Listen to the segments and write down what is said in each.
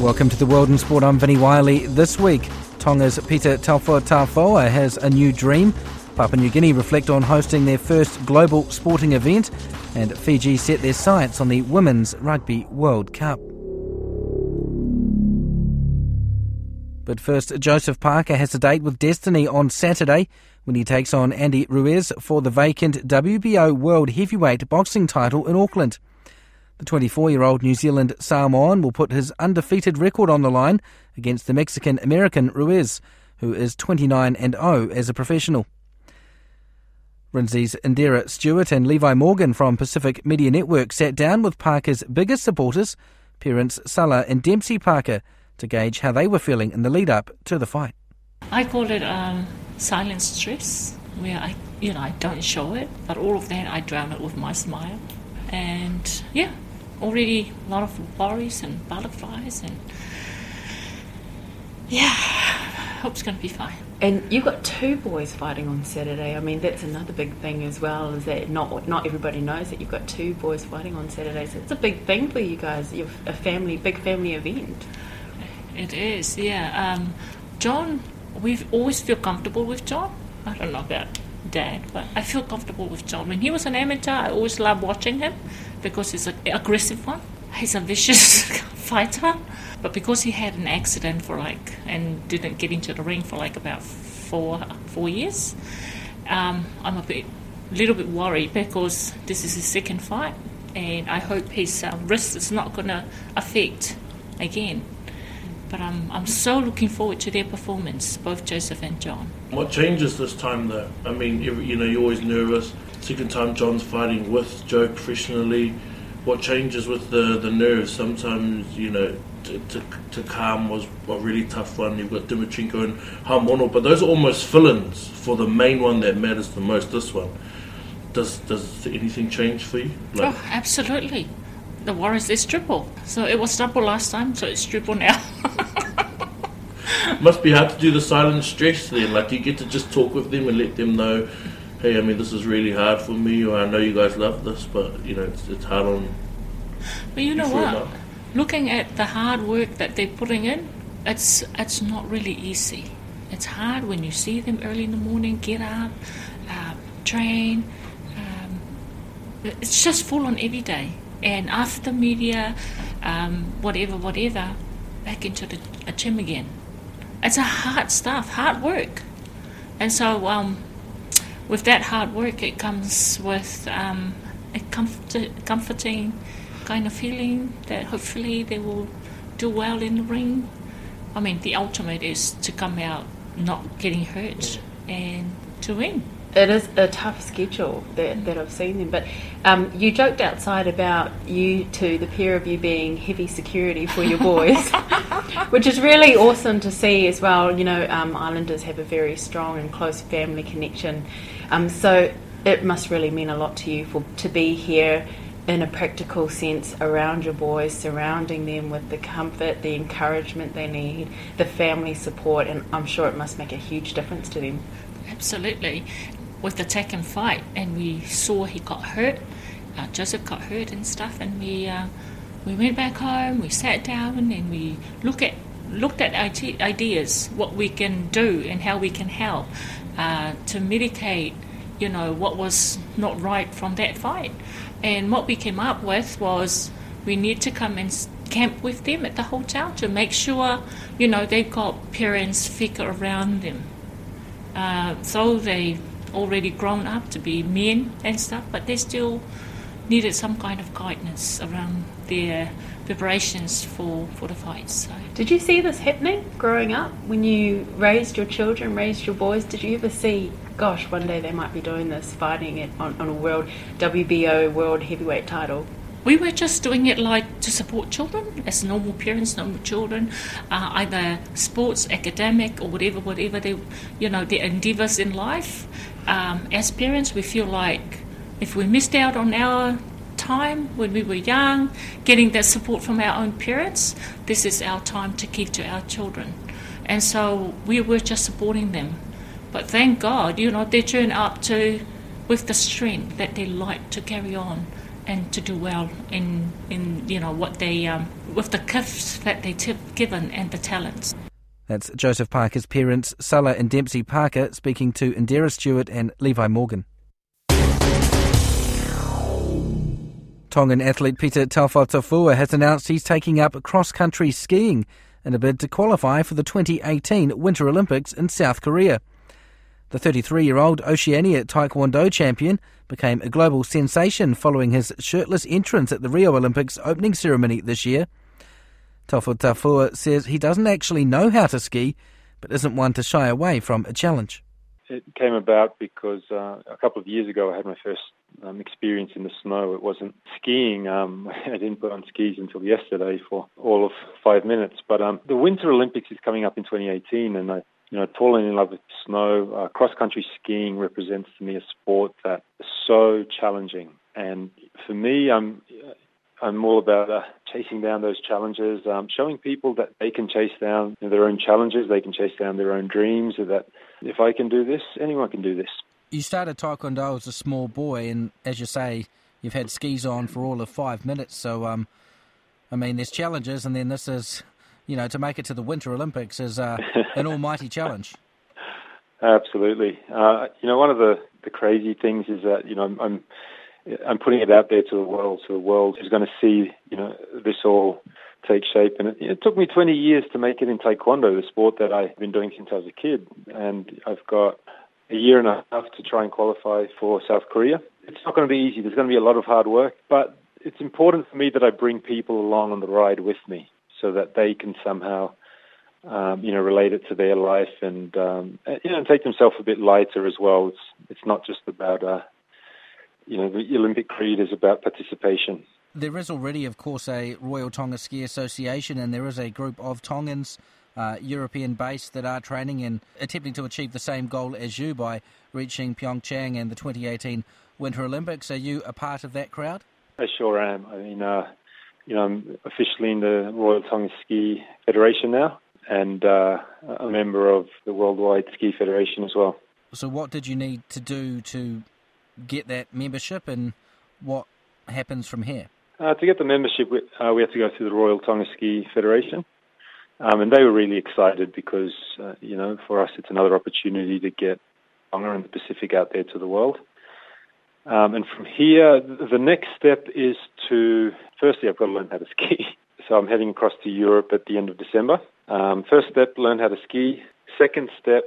Welcome to the World in Sport. I'm Vinnie Wylie. This week, Tonga's Pita Taufatofua has a new dream. Papua New Guinea reflect on hosting their first global sporting event, and Fiji set their sights on the Women's Rugby World Cup. But first, Joseph Parker has a date with Destiny on Saturday when he takes on Andy Ruiz for the vacant WBO World Heavyweight Boxing title in Auckland. The 24 year old New Zealand Samoan will put his undefeated record on the line against the Mexican American Ruiz, who is 29 and 0 as a professional. RNZ's Indira Stewart and Levi Morgan from Pacific Media Network sat down with Parker's biggest supporters, parents Sala and Dempsey Parker, to gauge how they were feeling in the lead up to the fight. I call it um, silent stress, where I, you know, I don't show it, but all of that I drown it with my smile. And yeah, already a lot of worries and butterflies and yeah, hope it's going to be fine. And you've got two boys fighting on Saturday. I mean, that's another big thing as well. Is that not not everybody knows that you've got two boys fighting on Saturday. So it's a big thing for you guys. You're a family, big family event. It is, yeah. Um, John, we've always feel comfortable with John. I don't know about Dad, but I feel comfortable with John. When he was an amateur, I always loved watching him because he's an aggressive one. He's a vicious fighter. But because he had an accident for like and didn't get into the ring for like about four four years, um, I'm a bit little bit worried because this is his second fight, and I hope his uh, wrist is not going to affect again. But I'm I'm so looking forward to their performance, both Joseph and John. What changes this time though? I mean, every, you know, you're always nervous. Second time John's fighting with Joe professionally. What changes with the, the nerves? Sometimes, you know, to, to, to calm was a really tough one. You've got Dimitrenko and Haumono, but those are almost fill-ins for the main one that matters the most. This one. Does does anything change for you? Like, oh, absolutely. The Warriors is triple, so it was double last time, so it's triple now. Must be hard to do the silent stress then. Like you get to just talk with them and let them know, hey, I mean, this is really hard for me, or I know you guys love this, but you know, it's, it's hard on. But you know what? Looking at the hard work that they're putting in, it's it's not really easy. It's hard when you see them early in the morning, get up, uh, train. Um, it's just full on every day. And after the media, um, whatever, whatever, back into the gym again it's a hard stuff, hard work. And so, um, with that hard work, it comes with um, a comfort- comforting kind of feeling that hopefully they will do well in the ring. I mean, the ultimate is to come out not getting hurt and to win. It is a tough schedule that, that I've seen them. But um, you joked outside about you two, the pair of you, being heavy security for your boys, which is really awesome to see as well. You know, um, Islanders have a very strong and close family connection. Um, so it must really mean a lot to you for to be here in a practical sense around your boys, surrounding them with the comfort, the encouragement they need, the family support, and I'm sure it must make a huge difference to them. Absolutely with the attack and fight, and we saw he got hurt. Uh, Joseph got hurt and stuff, and we uh, we went back home. We sat down and we look at looked at ideas, what we can do and how we can help uh, to mitigate, you know, what was not right from that fight. And what we came up with was we need to come and camp with them at the hotel to make sure, you know, they've got parents figure around them. Uh, so they already grown up to be men and stuff, but they still needed some kind of guidance around their preparations for, for the fights. So. Did you see this happening growing up when you raised your children, raised your boys? Did you ever see gosh, one day they might be doing this, fighting it on, on a world WBO world heavyweight title? We were just doing it like to support children, as normal parents, normal children, uh, either sports, academic, or whatever, whatever they, you know, their endeavours in life. Um, as parents, we feel like if we missed out on our time when we were young, getting that support from our own parents, this is our time to give to our children. And so we were just supporting them. But thank God, you know, they turn up to with the strength that they like to carry on and to do well in in you know what they um, with the gifts that they t- given and the talents. That's Joseph Parker's parents, Sala and Dempsey Parker, speaking to Indira Stewart and Levi Morgan. Tongan athlete Pita Taufatofua has announced he's taking up cross-country skiing in a bid to qualify for the 2018 Winter Olympics in South Korea. The 33 year old Oceania Taekwondo champion became a global sensation following his shirtless entrance at the Rio Olympics opening ceremony this year. Taufatofua says he doesn't actually know how to ski, but isn't one to shy away from a challenge. It came about because uh, a couple of years ago I had my first um, experience in the snow. It wasn't skiing. Um, I didn't put on skis until yesterday for all of five minutes. But um, the Winter Olympics is coming up in 2018, and I you know, falling in love with snow. Uh, cross country skiing represents to me a sport that is so challenging, and for me, I'm I'm all about uh, chasing down those challenges, um, showing people that they can chase down their own challenges, they can chase down their own dreams. That if I can do this, anyone can do this. You started Taekwondo as a small boy, and as you say, you've had skis on for all of five minutes. So, um, I mean, there's challenges, and then this is you know, to make it to the Winter Olympics is uh, an almighty challenge. Absolutely. Uh, you know, one of the, the crazy things is that, you know, I'm, I'm, I'm putting it out there to the world, so the world is going to see, you know, this all take shape. And it, it took me 20 years to make it in Taekwondo, the sport that I've been doing since I was a kid. And I've got a year and a half to try and qualify for South Korea. It's not going to be easy. There's going to be a lot of hard work, but it's important for me that I bring people along on the ride with me so that they can somehow, um, you know, relate it to their life and um, you know, take themselves a bit lighter as well. It's it's not just about, uh, you know, the Olympic creed is about participation. There is already, of course, a Royal Tonga Ski Association, and there is a group of Tongans. Uh, European based that are training and attempting to achieve the same goal as you by reaching Pyeongchang and the 2018 Winter Olympics. Are you a part of that crowd? I sure am. I mean, uh, you know, I'm officially in the Royal Tonga Ski Federation now and uh, a member of the Worldwide Ski Federation as well. So, what did you need to do to get that membership, and what happens from here? Uh, to get the membership, we, uh, we have to go through the Royal Tonga Ski Federation. Um, and they were really excited because, uh, you know, for us it's another opportunity to get Tonga and the Pacific out there to the world. Um, and from here, the next step is to, firstly, I've got to learn how to ski. So I'm heading across to Europe at the end of December. Um, first step, learn how to ski. Second step,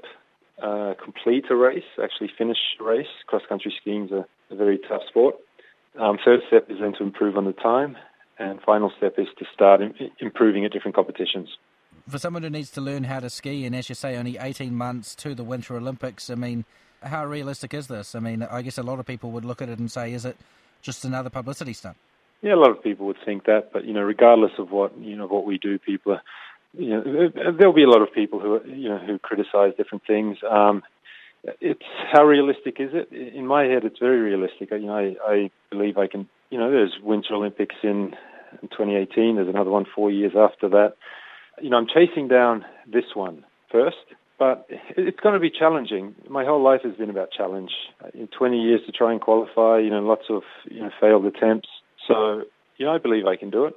uh, complete a race, actually finish a race. Cross country skiing is a, a very tough sport. Um, third step is then to improve on the time. And final step is to start Im- improving at different competitions. For someone who needs to learn how to ski, and as you say, only 18 months to the Winter Olympics, I mean, how realistic is this? I mean, I guess a lot of people would look at it and say, is it just another publicity stunt? Yeah, a lot of people would think that, but you know, regardless of what you know what we do, people are, you know, there'll be a lot of people who you know who criticize different things. Um, it's how realistic is it? In my head, it's very realistic. You know, I, I believe I can. You know, there's Winter Olympics in, in 2018. There's another one four years after that. You know, I'm chasing down this one first but it's going to be challenging. My whole life has been about challenge. In 20 years to try and qualify, you know, lots of you know failed attempts. So, you know, I believe I can do it.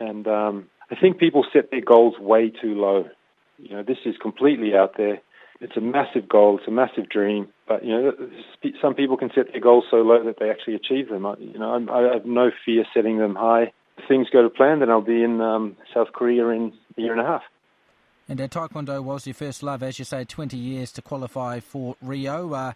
And um, I think people set their goals way too low. You know, this is completely out there. It's a massive goal. It's a massive dream. But you know, some people can set their goals so low that they actually achieve them. You know, I have no fear setting them high. If things go to plan, then I'll be in um, South Korea in a year and a half. And uh, Taekwondo was your first love, as you say, 20 years to qualify for Rio. Uh,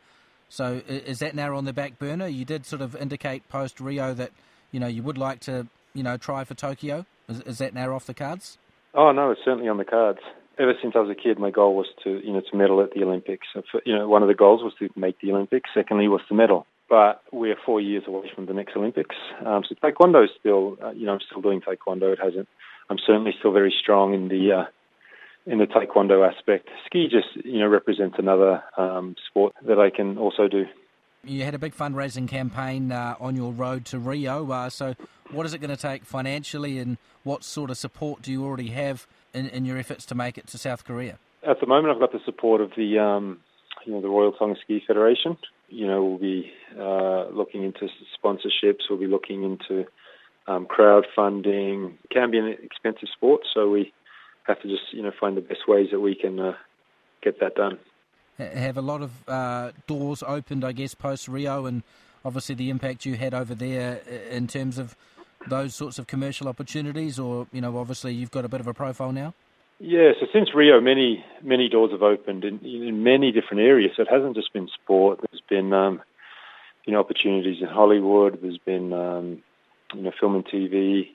so is that now on the back burner? You did sort of indicate post Rio that you know you would like to you know try for Tokyo. Is, is, that now off the cards? Oh no, it's certainly on the cards. ever since I was a kid, my goal was to, you know, to medal at the Olympics. So for, you know, one of the goals was to make the Olympics. Secondly, was to medal. But we're four years away from the next Olympics. Um, so taekwondo is still, uh, you know, I'm still doing taekwondo. It hasn't. I'm certainly still very strong in the uh, in the taekwondo aspect. Ski just, you know, represents another um, sport that I can also do. You had a big fundraising campaign uh, on your road to Rio. Uh, so, what is it going to take financially, and what sort of support do you already have in, in your efforts to make it to South Korea? At the moment, I've got the support of the, um, you know, the Royal Tonga Ski Federation. You know, we'll be uh, looking into sponsorships. We'll be looking into um, crowdfunding. It can be an expensive sport, so we have to just, you know, find the best ways that we can uh, get that done have a lot of uh, doors opened, I guess, post Rio, and obviously the impact you had over there in terms of those sorts of commercial opportunities, or you know, obviously you've got a bit of a profile now. Yeah, so since Rio, many many doors have opened in, in many different areas. So it hasn't just been sport. There's been um, you know opportunities in Hollywood. There's been um, you know film and TV,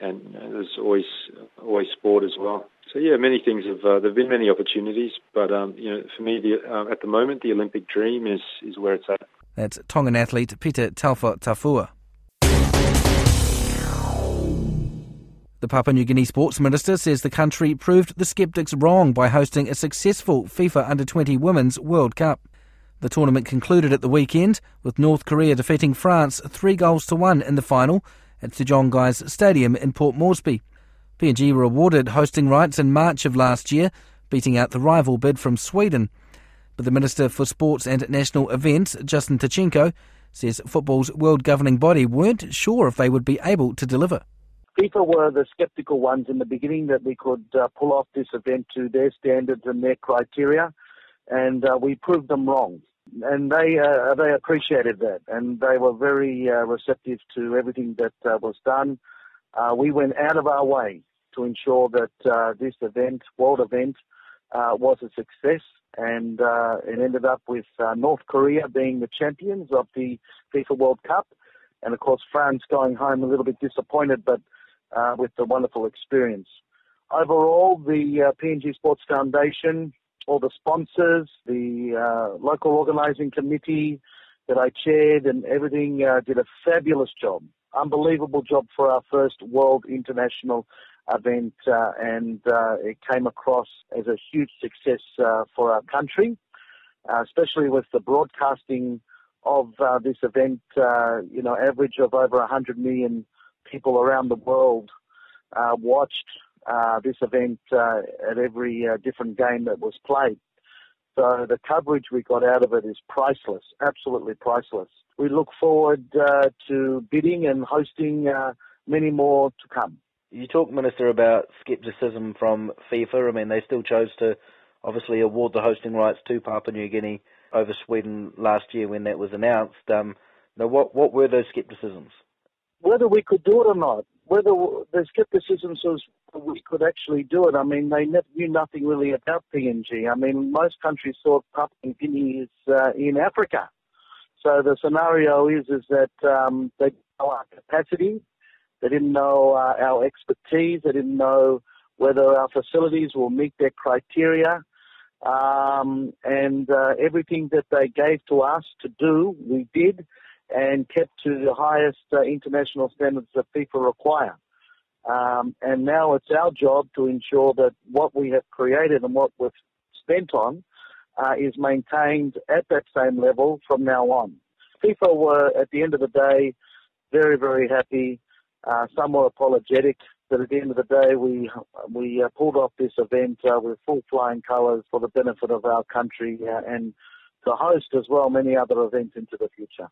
and there's always always sport as well. So yeah, many things have. Uh, there've been many opportunities, but um, you know, for me, the, uh, at the moment, the Olympic dream is is where it's at. That's Tongan athlete Pita Taufatofua. The Papua New Guinea Sports Minister says the country proved the sceptics wrong by hosting a successful FIFA Under 20 Women's World Cup. The tournament concluded at the weekend with North Korea defeating France three goals to one in the final at Sir John Guise Stadium in Port Moresby. PNG were awarded hosting rights in March of last year, beating out the rival bid from Sweden. But the Minister for Sports and National Events, Justin Tkachenko, says football's world governing body weren't sure if they would be able to deliver. FIFA were the sceptical ones in the beginning that we could uh, pull off this event to their standards and their criteria, and uh, we proved them wrong. And they uh, they appreciated that, and they were very uh, receptive to everything that uh, was done. Uh, we went out of our way to ensure that uh, this event, world event, uh, was a success. And it ended up with North Korea being the champions of the FIFA World Cup. And of course, France going home a little bit disappointed, but with the wonderful experience. Overall, the PNG Sports Foundation, all the sponsors, the local organising committee that I chaired, and everything did a fabulous job unbelievable job for our first World International event, uh, and uh, it came across as a huge success uh, for our country, uh, especially with the broadcasting of uh, this event. Uh, you know, average of over 100 million people around the world watched Uh, this event uh, at every uh, different game that was played. So the coverage we got out of it is priceless, absolutely priceless. We look forward to bidding and hosting many more to come. You talk, Minister, about scepticism from FIFA. I mean, they still chose to obviously award the hosting rights to Papua New Guinea over Sweden last year when that was announced. Um, now, what what were those scepticisms? Whether we could do it or not, whether the scepticism was we could actually do it. I mean, they knew nothing really about PNG. I mean, most countries thought Papua New Guinea is uh, in Africa. So the scenario is is that um, they know our capacity, they didn't know uh, our expertise. They didn't know whether our facilities will meet their criteria. Um, and uh, everything that they gave to us to do, we did and kept to the highest uh, international standards that FIFA require. Um, and now it's our job to ensure that what we have created and what we've spent on uh, is maintained at that same level from now on. FIFA were, at the end of the day, very, very happy uh, some were apologetic, but at the end of the day, we we uh, pulled off this event uh, with full flying colours for the benefit of our country uh, and to host as well many other events into the future.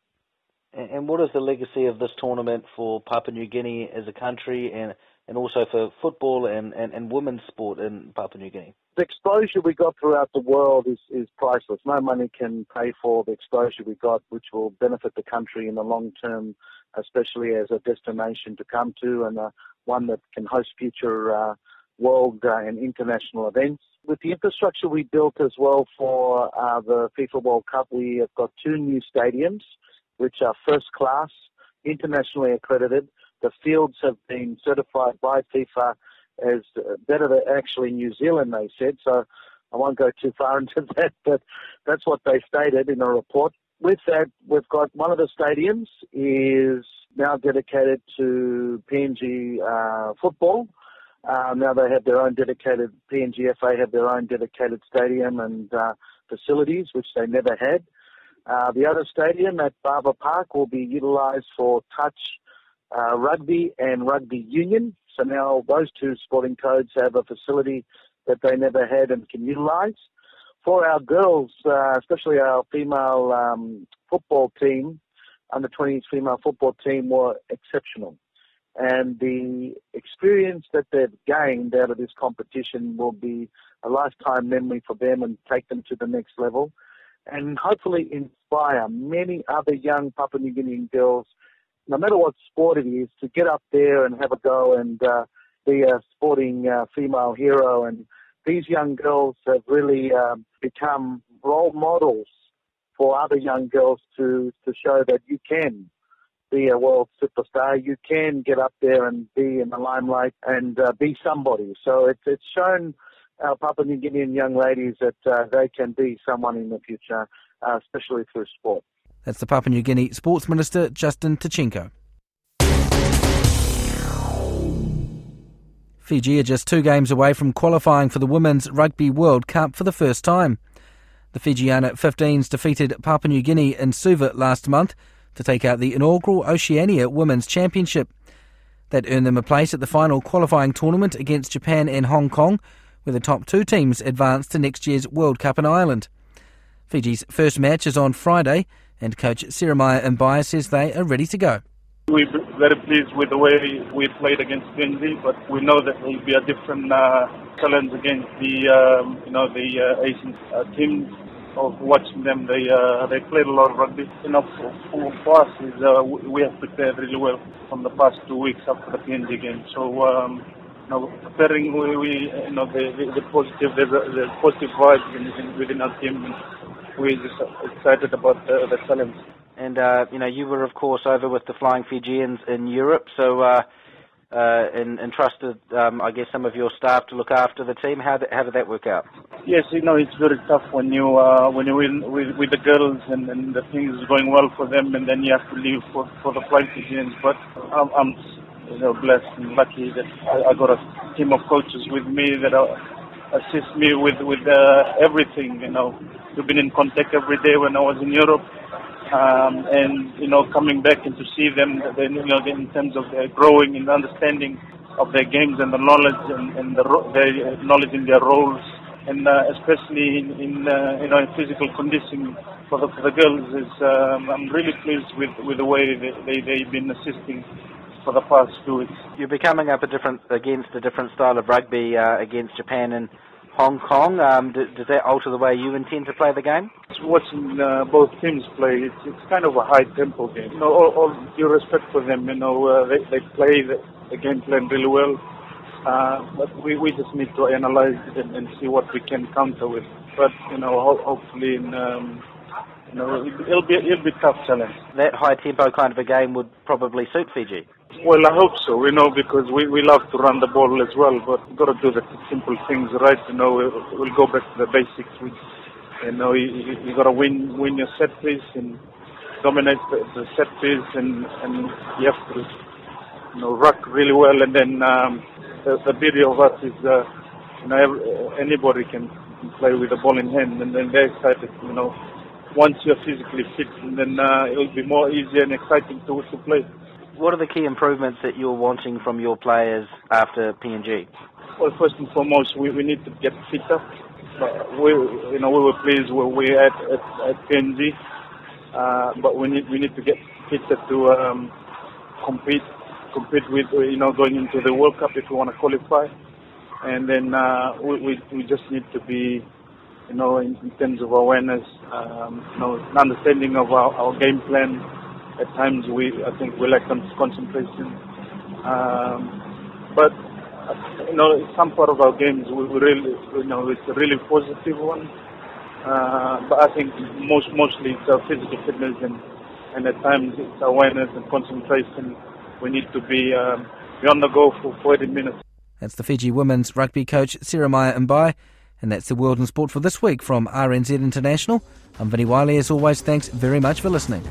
And what is the legacy of this tournament for Papua New Guinea as a country and, and also for football and, and, and women's sport in Papua New Guinea? The exposure we got throughout the world is, is priceless. No money can pay for the exposure we got, which will benefit the country in the long term especially as a destination to come to and uh, one that can host future uh, world uh, and international events. With the infrastructure we built as well for uh, the FIFA World Cup, we have got two new stadiums, which are first class, internationally accredited. The fields have been certified by FIFA as better than actually New Zealand, they said. So I won't go too far into that, but that's what they stated in a report. With that, we've got one of the stadiums is now dedicated to PNG uh, football. Uh, now they have their own dedicated, PNG FA have their own dedicated stadium and uh, facilities, which they never had. Uh, the other stadium at Bava Park will be utilised for touch uh, rugby and rugby union. So now those two sporting codes have a facility that they never had and can utilise. For our girls, uh, especially our female um, football team, under 20s female football team were exceptional. And the experience that they've gained out of this competition will be a lifetime memory for them and take them to the next level. And hopefully inspire many other young Papua New Guinean girls, no matter what sport it is, to get up there and have a go and uh, be a sporting uh, female hero. And these young girls have really um, become role models for other young girls to, to show that you can be a world superstar. You can get up there and be in the limelight and uh, be somebody. So it's, it's shown our Papua New Guinean young ladies that uh, they can be someone in the future, uh, especially through sport. That's the Papua New Guinea Sports Minister, Justin Tkachenko. Fiji are just two games away from qualifying for the Women's Rugby World Cup for the first time. The Fijiana 15s defeated Papua New Guinea in Suva last month to take out the inaugural Oceania Women's Championship. That earned them a place at the final qualifying tournament against Japan and Hong Kong, where the top two teams advanced to next year's World Cup in Ireland. Fiji's first match is on Friday, and coach Siromaya Mbaya says they are ready to go. We're very pleased with the way we played against PNG, but we know that it will be a different uh, challenge against the um, you know the uh, Asian uh, teams of watching them. They uh, they played a lot of rugby. You know, for, for us, is, uh, we have prepared really well from the past two weeks after the PNG game. So. Um, know, preparing we, we you know the, the, the positive a, the positive vibes in, in, within our team and we're just excited about the, the challenge. And uh, you know you were of course over with the Flying Fijians in Europe, so uh, uh, and entrusted, um, I guess, some of your staff to look after the team. How did, how did that work out? Yes, you know, it's very tough when you uh, when you win with, with the girls and, and the things is going well for them, and then you have to leave for for the Flying Fijians. But I'm, I'm you know blessed and lucky that I, I got a team of coaches with me that assist me with with uh, everything. You know, we've been in contact every day when I was in Europe um, and you know coming back and to see them, you know, in terms of their growing in understanding of their games and the knowledge and, and the their knowledge in their roles, and uh, especially in, in uh, you know in physical conditioning for the for the girls is um, I'm really pleased with with the way they, they they've been assisting for the past two weeks. You'll be coming up a different against a different style of rugby uh, against Japan and Hong Kong. Um, d- does that alter the way you intend to play the game? Watching uh, both teams play, it's, it's kind of a high tempo game. You know, all, all due respect for them, you know, uh, they, they play the, the game plan really well. Uh, but we, we just need to analyze it and, and see what we can counter with. But you know, ho- hopefully, in, um, you know, it'll be it'll be tough challenge. That high tempo kind of a game would probably suit Fiji. Well, I hope so, you know, because we, we love to run the ball as well, but we've got to do the simple things right, you know, we'll, go back to the basics. We, you know, you, you got to win win your set piece and dominate the, the set piece, and, and you have to, you know, ruck really well, and then um, the, the beauty of us is, uh, you know, every, anybody can play with the ball in hand, and then they're excited, you know, once you're physically fit, and then uh, it'll be more easy and exciting to, to play what are the key improvements that you're wanting from your players after PNG? Well, first and foremost, we, we need to get fitter. We, you know, we were pleased where we at at, at PNG, uh, but we need we need to get fitter to um, compete compete with you know going into the World Cup if we want to qualify, and then uh, we, we we just need to be you know in, in terms of awareness, um, you know, understanding of our, our game plan at times we, I think we lack some concentration. Um, but you know, some part of our games we, really, you know, it's a really positive one. Uh, but I think most mostly it's our physical fitness and, and at times it's awareness and concentration. We need to be um, be on the go for 40 minutes. That's the Fiji women's rugby coach Siromaya Mbai. And that's the World in Sport for this week from RNZ International. I'm Vinnie Wylie. As always, thanks very much for listening.